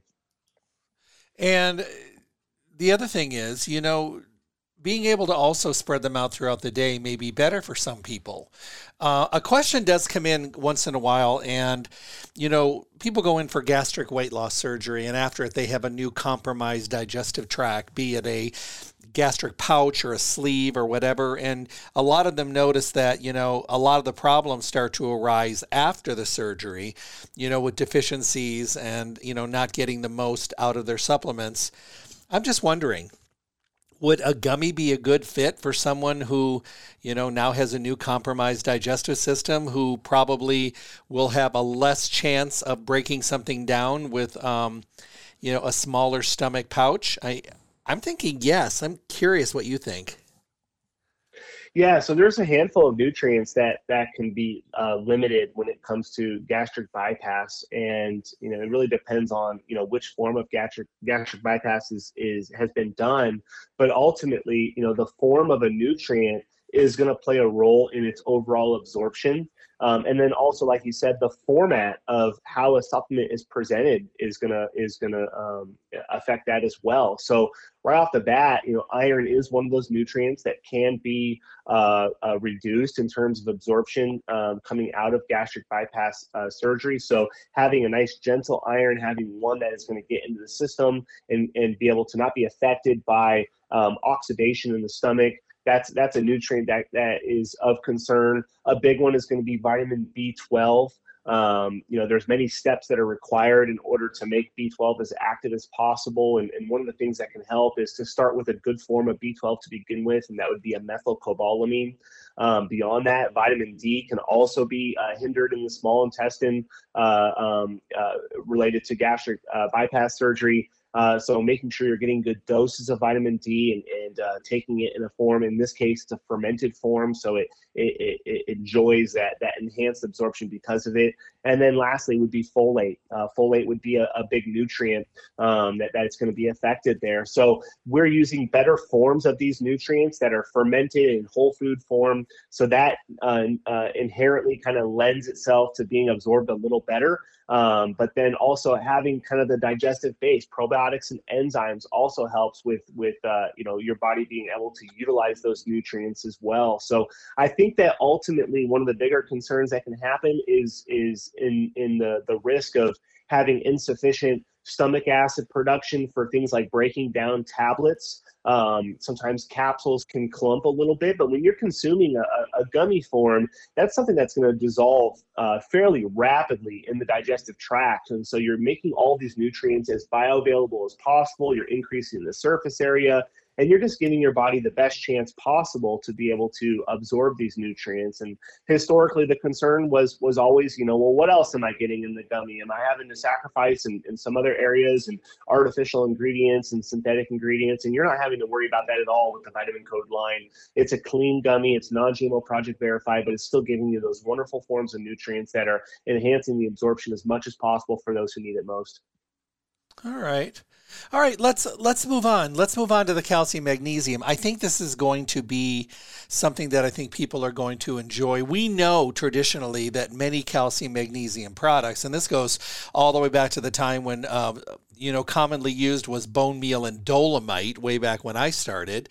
And the other thing is, you know, being able to also spread them out throughout the day may be better for some people. Uh, a question does come in once in a while, and you know, people go in for gastric weight loss surgery, and after it, they have a new compromised digestive tract, be it a gastric pouch or a sleeve or whatever. And a lot of them notice that, you know, a lot of the problems start to arise after the surgery, you know, with deficiencies and, you know, not getting the most out of their supplements. I'm just wondering, would a gummy be a good fit for someone who, you know, now has a new compromised digestive system, who probably will have a less chance of breaking something down with, um, you know, a smaller stomach pouch? I I'm thinking yes. I'm curious what you think. Yeah, so there's a handful of nutrients that that can be uh, limited when it comes to gastric bypass, and you know it really depends on you know which form of gastric gastric bypass is is has been done, but ultimately you know the form of a nutrient is going to play a role in its overall absorption. Um, and then also, like you said, the format of how a supplement is presented is gonna is gonna um, affect that as well. So right off the bat, you know, iron is one of those nutrients that can be uh, uh, reduced in terms of absorption um, coming out of gastric bypass uh, surgery. So having a nice gentle iron, having one that is going to get into the system and and be able to not be affected by um, oxidation in the stomach that's that's a nutrient that that is of concern. A big one is going to be vitamin B12. Um, you know, there's many steps that are required in order to make B12 as active as possible. And, and one of the things that can help is to start with a good form of B12 to begin with, and that would be a methylcobalamin. Um, beyond that, vitamin D can also be uh, hindered in the small intestine uh, um, uh, related to gastric uh, bypass surgery. Uh, so making sure you're getting good doses of vitamin D and, and uh, taking it in a form, in this case, it's a fermented form, so it, it, it, enjoys that, that enhanced absorption because of it. And then lastly would be folate. Uh, folate would be a, a big nutrient um, that, that it's going to be affected there. So we're using better forms of these nutrients that are fermented in whole food form. So that uh, uh, inherently kind of lends itself to being absorbed a little better. Um, but then also having kind of the digestive base, probiotics and enzymes also helps with with uh, you know your body being able to utilize those nutrients as well. So I think that ultimately one of the bigger concerns that can happen is is in in the the risk of having insufficient stomach acid production for things like breaking down tablets. Um, sometimes capsules can clump a little bit, but when you're consuming a, a gummy form, that's something that's going to dissolve uh, fairly rapidly in the digestive tract. And so you're making all these nutrients as bioavailable as possible. You're increasing the surface area and you're just giving your body the best chance possible to be able to absorb these nutrients. And historically the concern was was always you know well what else am i getting in the gummy? Am i having to sacrifice in, in some other areas and artificial ingredients and synthetic ingredients? And you're not having to worry about that at all with the vitamin code line. It's a clean gummy. It's non-gmo project verified but it's still giving you those wonderful forms of nutrients that are enhancing the absorption as much as possible for those who need it most all right all right, let's let's move on. Let's move on to the calcium magnesium. I think this is going to be something that I think people are going to enjoy. We know traditionally that many calcium magnesium products, and this goes all the way back to the time when uh, you know commonly used was bone meal and dolomite way back when I started.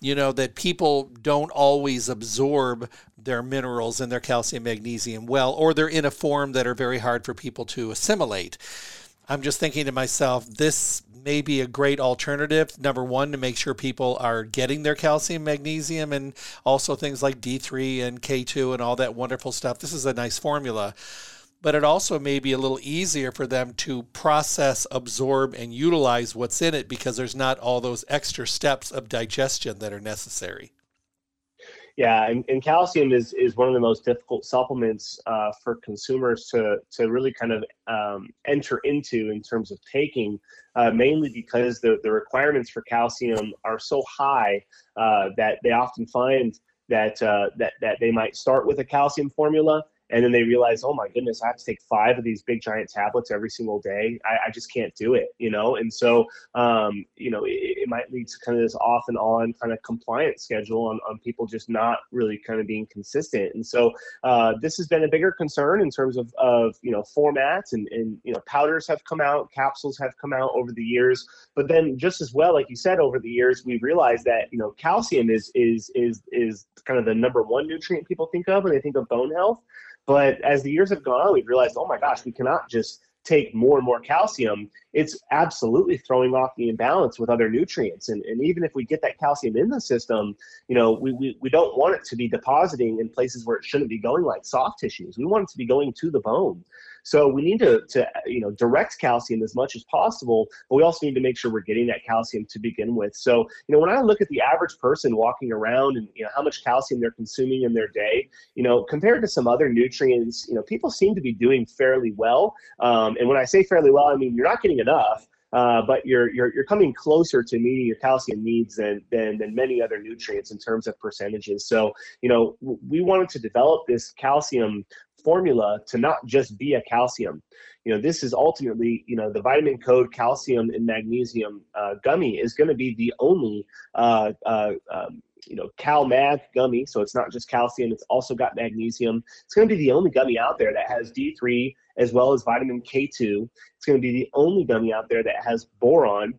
You know that people don't always absorb their minerals and their calcium magnesium well, or they're in a form that are very hard for people to assimilate. I'm just thinking to myself, this may be a great alternative. Number one, to make sure people are getting their calcium, magnesium, and also things like D3 and K2 and all that wonderful stuff. This is a nice formula. but it also may be a little easier for them to process, absorb, and utilize what's in it because there's not all those extra steps of digestion that are necessary. Yeah, and, and calcium is, is one of the most difficult supplements uh, for consumers to, to really kind of um, enter into in terms of taking, uh, mainly because the, the requirements for calcium are so high uh, that they often find that, uh, that, that they might start with a calcium formula and then they realize, oh my goodness, I have to take five of these big giant tablets every single day. I, I just can't do it, you know. And so, um, you know, it, it, might lead to kind of this off and on kind of compliance schedule on, on people just not really kind of being consistent. And so, uh, this has been a bigger concern in terms of, of you know formats and and you know powders have come out, capsules have come out over the years. But then, just as well, like you said, over the years, we've realized that you know calcium is is is is kind of the number one nutrient people think of when they think of bone health. But as the years have gone on, we've realized, oh my gosh, we cannot just take more and more calcium. It's absolutely throwing off the imbalance with other nutrients. And, and even if we get that calcium in the system, you know, we, we, we don't want it to be depositing in places where it shouldn't be going, like soft tissues. We want it to be going to the bone. So we need to, to you know direct calcium as much as possible, but we also need to make sure we're getting that calcium to begin with. So you know when I look at the average person walking around and you know how much calcium they're consuming in their day, you know compared to some other nutrients, you know people seem to be doing fairly well. Um, and when I say fairly well, I mean you're not getting enough. Uh, but you're, you're you're coming closer to meeting your calcium needs than, than than many other nutrients in terms of percentages. So you know we wanted to develop this calcium formula to not just be a calcium. You know, this is ultimately, you know, the vitamin code calcium and magnesium uh, gummy is going to be the only, uh, uh, um, you know, CalMag gummy. So it's not just calcium, it's also got magnesium. It's going to be the only gummy out there that has D3 as well as vitamin K2. It's going to be the only gummy out there that has boron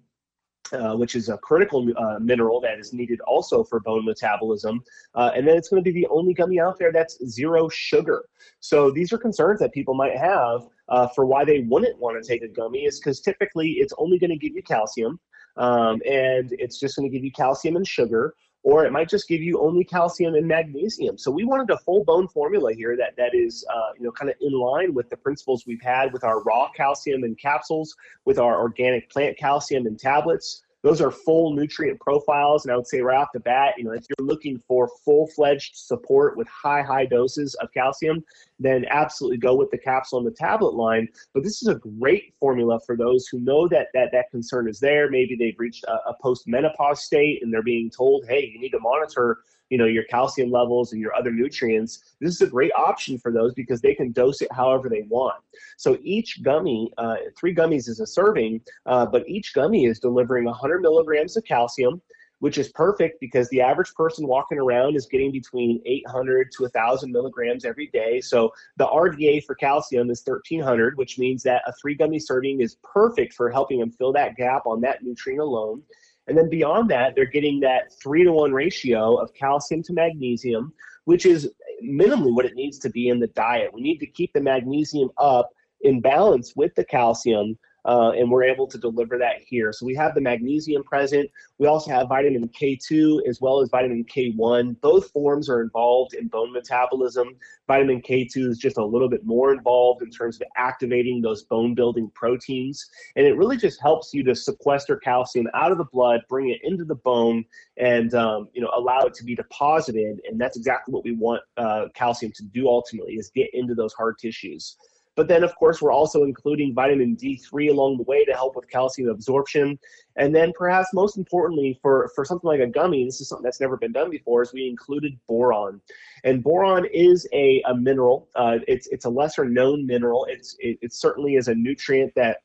uh, which is a critical uh, mineral that is needed also for bone metabolism. Uh, and then it's going to be the only gummy out there that's zero sugar. So these are concerns that people might have uh, for why they wouldn't want to take a gummy is because typically it's only going to give you calcium um, and it's just going to give you calcium and sugar or it might just give you only calcium and magnesium. So we wanted a full bone formula here that that is uh, you know kind of in line with the principles we've had with our raw calcium and capsules, with our organic plant calcium and tablets, those are full nutrient profiles. And I would say right off the bat, you know, if you're looking for full fledged support with high, high doses of calcium, then absolutely go with the capsule and the tablet line. But this is a great formula for those who know that that, that concern is there. Maybe they've reached a, a post menopause state and they're being told, hey, you need to monitor you know your calcium levels and your other nutrients this is a great option for those because they can dose it however they want so each gummy uh, three gummies is a serving uh, but each gummy is delivering 100 milligrams of calcium which is perfect because the average person walking around is getting between 800 to 1,000 milligrams every day. So the RDA for calcium is 1,300, which means that a three gummy serving is perfect for helping them fill that gap on that nutrient alone. And then beyond that, they're getting that three to one ratio of calcium to magnesium, which is minimally what it needs to be in the diet. We need to keep the magnesium up in balance with the calcium uh, and we're able to deliver that here. So we have the magnesium present. We also have vitamin K2 as well as vitamin K1. Both forms are involved in bone metabolism. Vitamin K2 is just a little bit more involved in terms of activating those bone building proteins. And it really just helps you to sequester calcium out of the blood, bring it into the bone, and um, you know allow it to be deposited. And that's exactly what we want uh, calcium to do ultimately is get into those hard tissues. But then, of course, we're also including vitamin D3 along the way to help with calcium absorption. And then, perhaps most importantly, for, for something like a gummy, this is something that's never been done before, is we included boron. And boron is a, a mineral. Uh, it's, it's a lesser known mineral. It's, it, it certainly is a nutrient that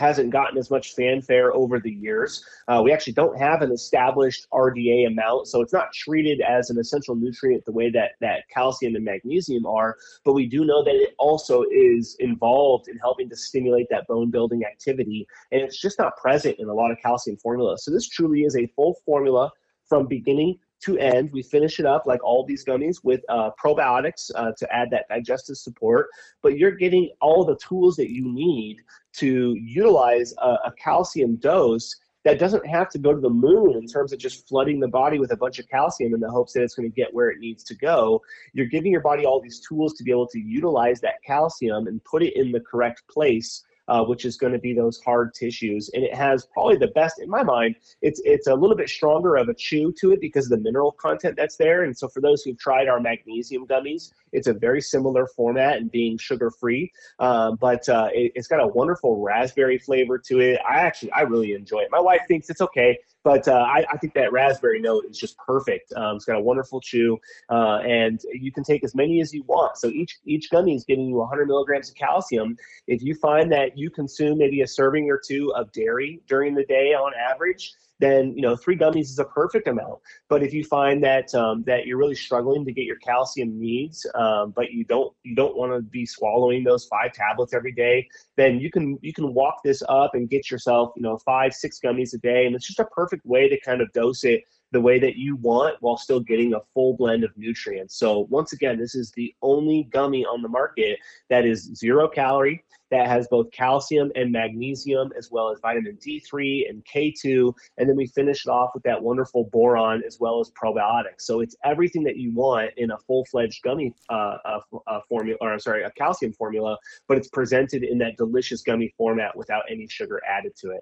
hasn't gotten as much fanfare over the years. Uh, we actually don't have an established RDA amount, so it's not treated as an essential nutrient the way that, that calcium and magnesium are, but we do know that it also is involved in helping to stimulate that bone building activity, and it's just not present in a lot of calcium formulas. So this truly is a full formula from beginning to end. We finish it up like all these gummies with uh, probiotics uh, to add that digestive support, but you're getting all the tools that you need to utilize a, a calcium dose that doesn't have to go to the moon in terms of just flooding the body with a bunch of calcium in the hopes that it's going to get where it needs to go. You're giving your body all these tools to be able to utilize that calcium and put it in the correct place uh, which is going to be those hard tissues. And it has probably the best, in my mind, it's it's a little bit stronger of a chew to it because of the mineral content that's there. And so for those who've tried our magnesium gummies, it's a very similar format and being sugar free, uh, but uh, it, has got a wonderful raspberry flavor to it. I actually I really enjoy it. My wife thinks it's okay. But uh, I, I, think that raspberry note is just perfect. Um, it's got a wonderful chew, uh, and you can take as many as you want. So each each gummy is giving you 100 milligrams of calcium. If you find that you consume maybe a serving or two of dairy during the day on average, then you know three gummies is a perfect amount. But if you find that um, that you're really struggling to get your calcium needs, um, but you don't you don't want to be swallowing those five tablets every day, then you can you can walk this up and get yourself you know five six gummies a day, and it's just a perfect way to kind of dose it the way that you want while still getting a full blend of nutrients. So once again, this is the only gummy on the market that is zero calorie that has both calcium and magnesium, as well as vitamin D3 and K2. And then we finish it off with that wonderful boron as well as probiotics. So it's everything that you want in a full fledged gummy uh, uh, uh, formula, or sorry, a calcium formula, but it's presented in that delicious gummy format without any sugar added to it.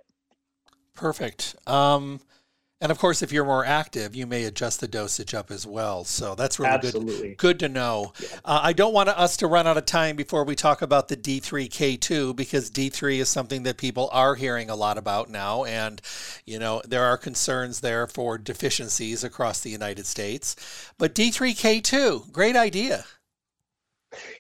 Perfect. Um, and of course, if you're more active, you may adjust the dosage up as well. So that's really Absolutely. good. Good to know. Yeah. Uh, I don't want us to run out of time before we talk about the D3K2 because D3 is something that people are hearing a lot about now, and you know there are concerns there for deficiencies across the United States. But D3K2, great idea.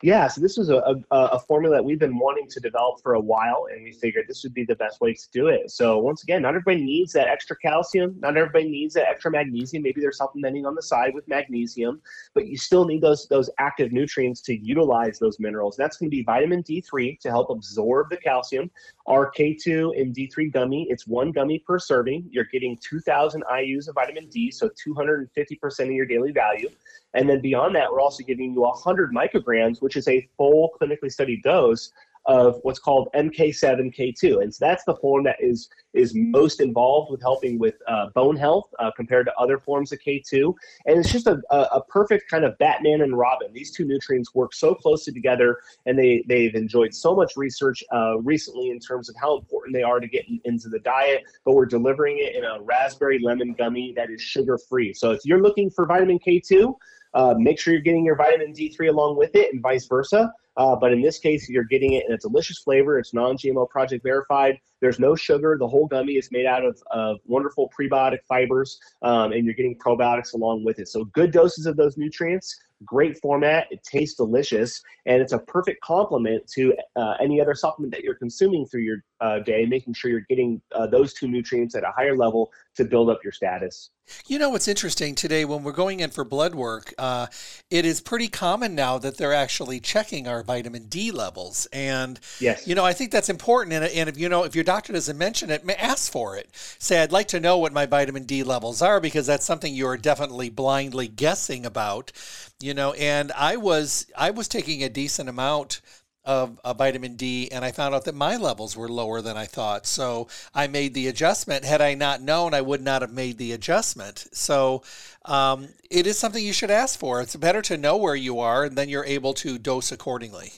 Yeah, so this was a, a, a, formula that we've been wanting to develop for a while, and we figured this would be the best way to do it. So once again, not everybody needs that extra calcium, not everybody needs that extra magnesium. Maybe they're supplementing on the side with magnesium, but you still need those those active nutrients to utilize those minerals. That's going to be vitamin D3 to help absorb the calcium. Our K2 and D3 gummy, it's one gummy per serving. You're getting 2,000 IU's of vitamin D, so 250% of your daily value. And then beyond that, we're also giving you 100 micrograms, which is a full clinically studied dose of what's called MK7K2. And so that's the form that is is most involved with helping with uh, bone health uh, compared to other forms of K2. And it's just a, a, perfect kind of Batman and Robin. These two nutrients work so closely together, and they, they've enjoyed so much research uh, recently in terms of how important they are to get into the diet. But we're delivering it in a raspberry lemon gummy that is sugar free. So if you're looking for vitamin K2, uh, make sure you're getting your vitamin D3 along with it, and vice versa. Uh, but in this case, you're getting it in a delicious flavor. It's non-GMO project verified. There's no sugar. The whole gummy is made out of, of wonderful prebiotic fibers, um, and you're getting probiotics along with it. So good doses of those nutrients great format. It tastes delicious, and it's a perfect complement to uh, any other supplement that you're consuming through your uh, day, making sure you're getting uh, those two nutrients at a higher level to build up your status. You know what's interesting today when we're going in for blood work, uh, it is pretty common now that they're actually checking our vitamin D levels, and yes, you know I think that's important. And, and if you know if your doctor doesn't mention it, ask for it. Say I'd like to know what my vitamin D levels are because that's something you are definitely blindly guessing about. You know, and I was I was taking a decent amount of, of, vitamin D, and I found out that my levels were lower than I thought. So I made the adjustment. Had I not known, I would not have made the adjustment. So um, it is something you should ask for. It's better to know where you are, and then you're able to dose accordingly.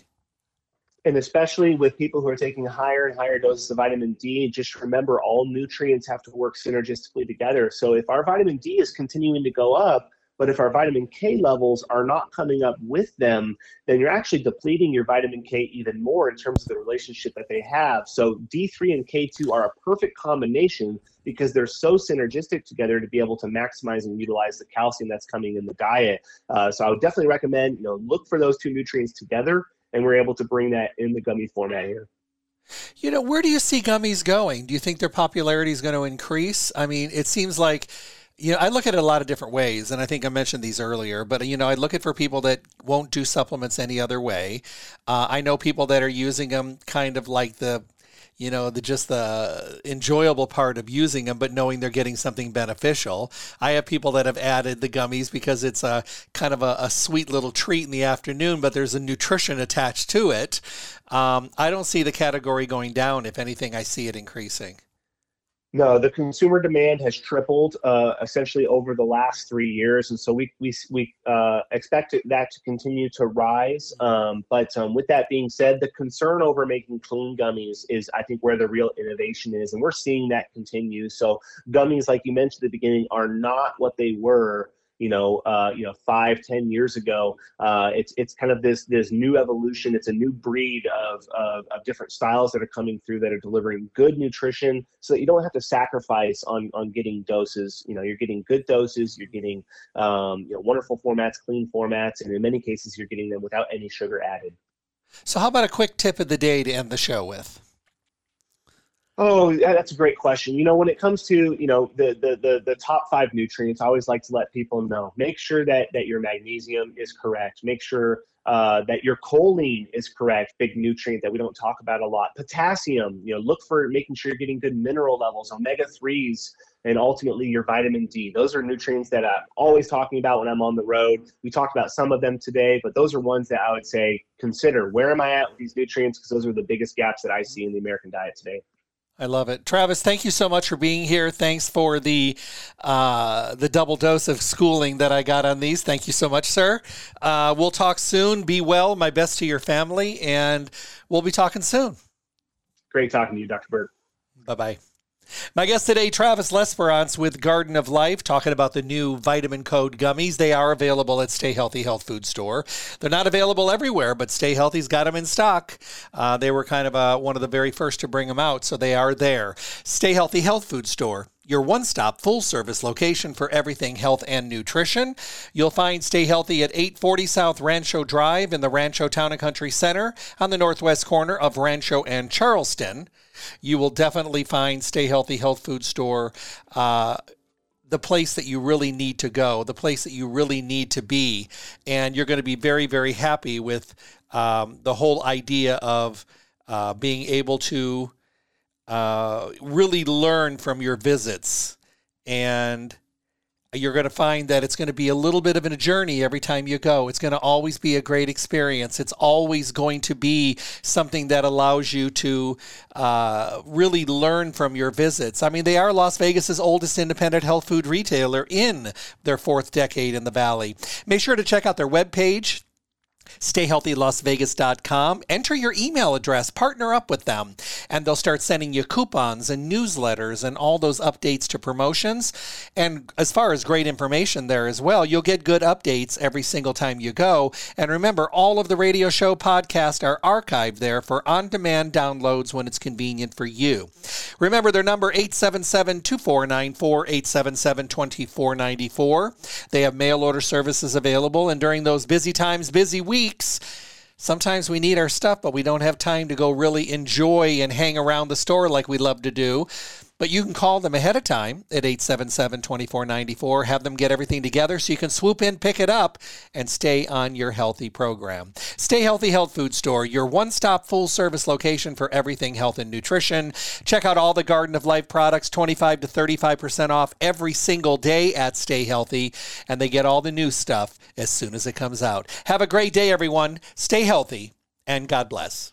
And especially with people who are taking higher and higher doses of vitamin D, just remember all nutrients have to work synergistically together. So if our vitamin D is continuing to go up, but if our vitamin K levels are not coming up with them, then you're actually depleting your vitamin K even more in terms of the relationship that they have. So D3 and K2 are a perfect combination because they're so synergistic together to be able to maximize and utilize the calcium that's coming in the diet. Uh, so I would definitely recommend, you know, look for those two nutrients together, and we're able to bring that in the gummy format here. You know, where do you see gummies going? Do you think their popularity is going to increase? I mean, it seems like you know, I look at it a lot of different ways, and I think I mentioned these earlier. But you know, I look at for people that won't do supplements any other way. Uh, I know people that are using them kind of like the, you know, the just the enjoyable part of using them, but knowing they're getting something beneficial. I have people that have added the gummies because it's a kind of a, a sweet little treat in the afternoon, but there's a nutrition attached to it. Um, I don't see the category going down. If anything, I see it increasing. No, the consumer demand has tripled uh, essentially over the last three years, and so we we we uh, expect that to continue to rise. Um, but um, with that being said, the concern over making clean gummies is, I think, where the real innovation is, and we're seeing that continue. So gummies, like you mentioned at the beginning, are not what they were you know, uh, you know, five, ten years ago. Uh, it's it's kind of this this new evolution. It's a new breed of, of, of different styles that are coming through that are delivering good nutrition, so that you don't have to sacrifice on on getting doses. You know, you're getting good doses. You're getting um, you know wonderful formats, clean formats, and in many cases, you're getting them without any sugar added. So, how about a quick tip of the day to end the show with? Oh, that's a great question. You know, when it comes to you know the, the the the top five nutrients, I always like to let people know. Make sure that that your magnesium is correct. Make sure uh, that your choline is correct. Big nutrient that we don't talk about a lot. Potassium. You know, look for making sure you're getting good mineral levels. Omega threes and ultimately your vitamin D. Those are nutrients that I'm always talking about when I'm on the road. We talked about some of them today, but those are ones that I would say consider. Where am I at with these nutrients? Because those are the biggest gaps that I see in the American diet today. I love it, Travis. Thank you so much for being here. Thanks for the uh, the double dose of schooling that I got on these. Thank you so much, sir. Uh, we'll talk soon. Be well. My best to your family, and we'll be talking soon. Great talking to you, Dr. Bird. Bye bye. My guest today, Travis Lesperance with Garden of Life, talking about the new vitamin code gummies. They are available at Stay Healthy Health Food Store. They're not available everywhere, but Stay Healthy's got them in stock. Uh, they were kind of uh, one of the very first to bring them out, so they are there. Stay Healthy Health Food Store your one stop full service location for everything health and nutrition. You'll find Stay Healthy at 840 South Rancho Drive in the Rancho Town and Country Center on the northwest corner of Rancho and Charleston you will definitely find Stay Healthy Health Food Store. Uh, the place that you really need to go, the place that you really need to be. And you're going to be very, very happy with um, the whole idea of uh, being able to uh, really learn from your visits and you're going to find that it's going to be a little bit of a journey every time you go. It's going to always be a great experience. It's always going to be something that allows you to uh, really learn from your visits. I mean, they are Las Vegas's oldest independent health food retailer in their fourth decade in the valley. Make sure to check out their webpage stayhealthylasvegas.com. Enter your email address, partner up with them, and they'll start sending you coupons and newsletters and all those updates to promotions. And as far as great information there as well, you'll get good updates every single time you go. And remember, all of the radio show podcasts are archived there for on demand downloads when it's convenient for you. Remember their number 877 2494 877 2494. They have mail order services available, and during those busy times, busy weeks, weeks. Sometimes we need our stuff, but we don't have time to go really enjoy and hang around the store like we love to do. But you can call them ahead of time at 877 2494, have them get everything together so you can swoop in, pick it up, and stay on your healthy program. Stay Healthy Health Food Store, your one stop full service location for everything health and nutrition. Check out all the Garden of Life products, 25 to 35% off every single day at Stay Healthy, and they get all the new stuff as soon as it comes out. Have a great day, everyone. Stay healthy, and God bless.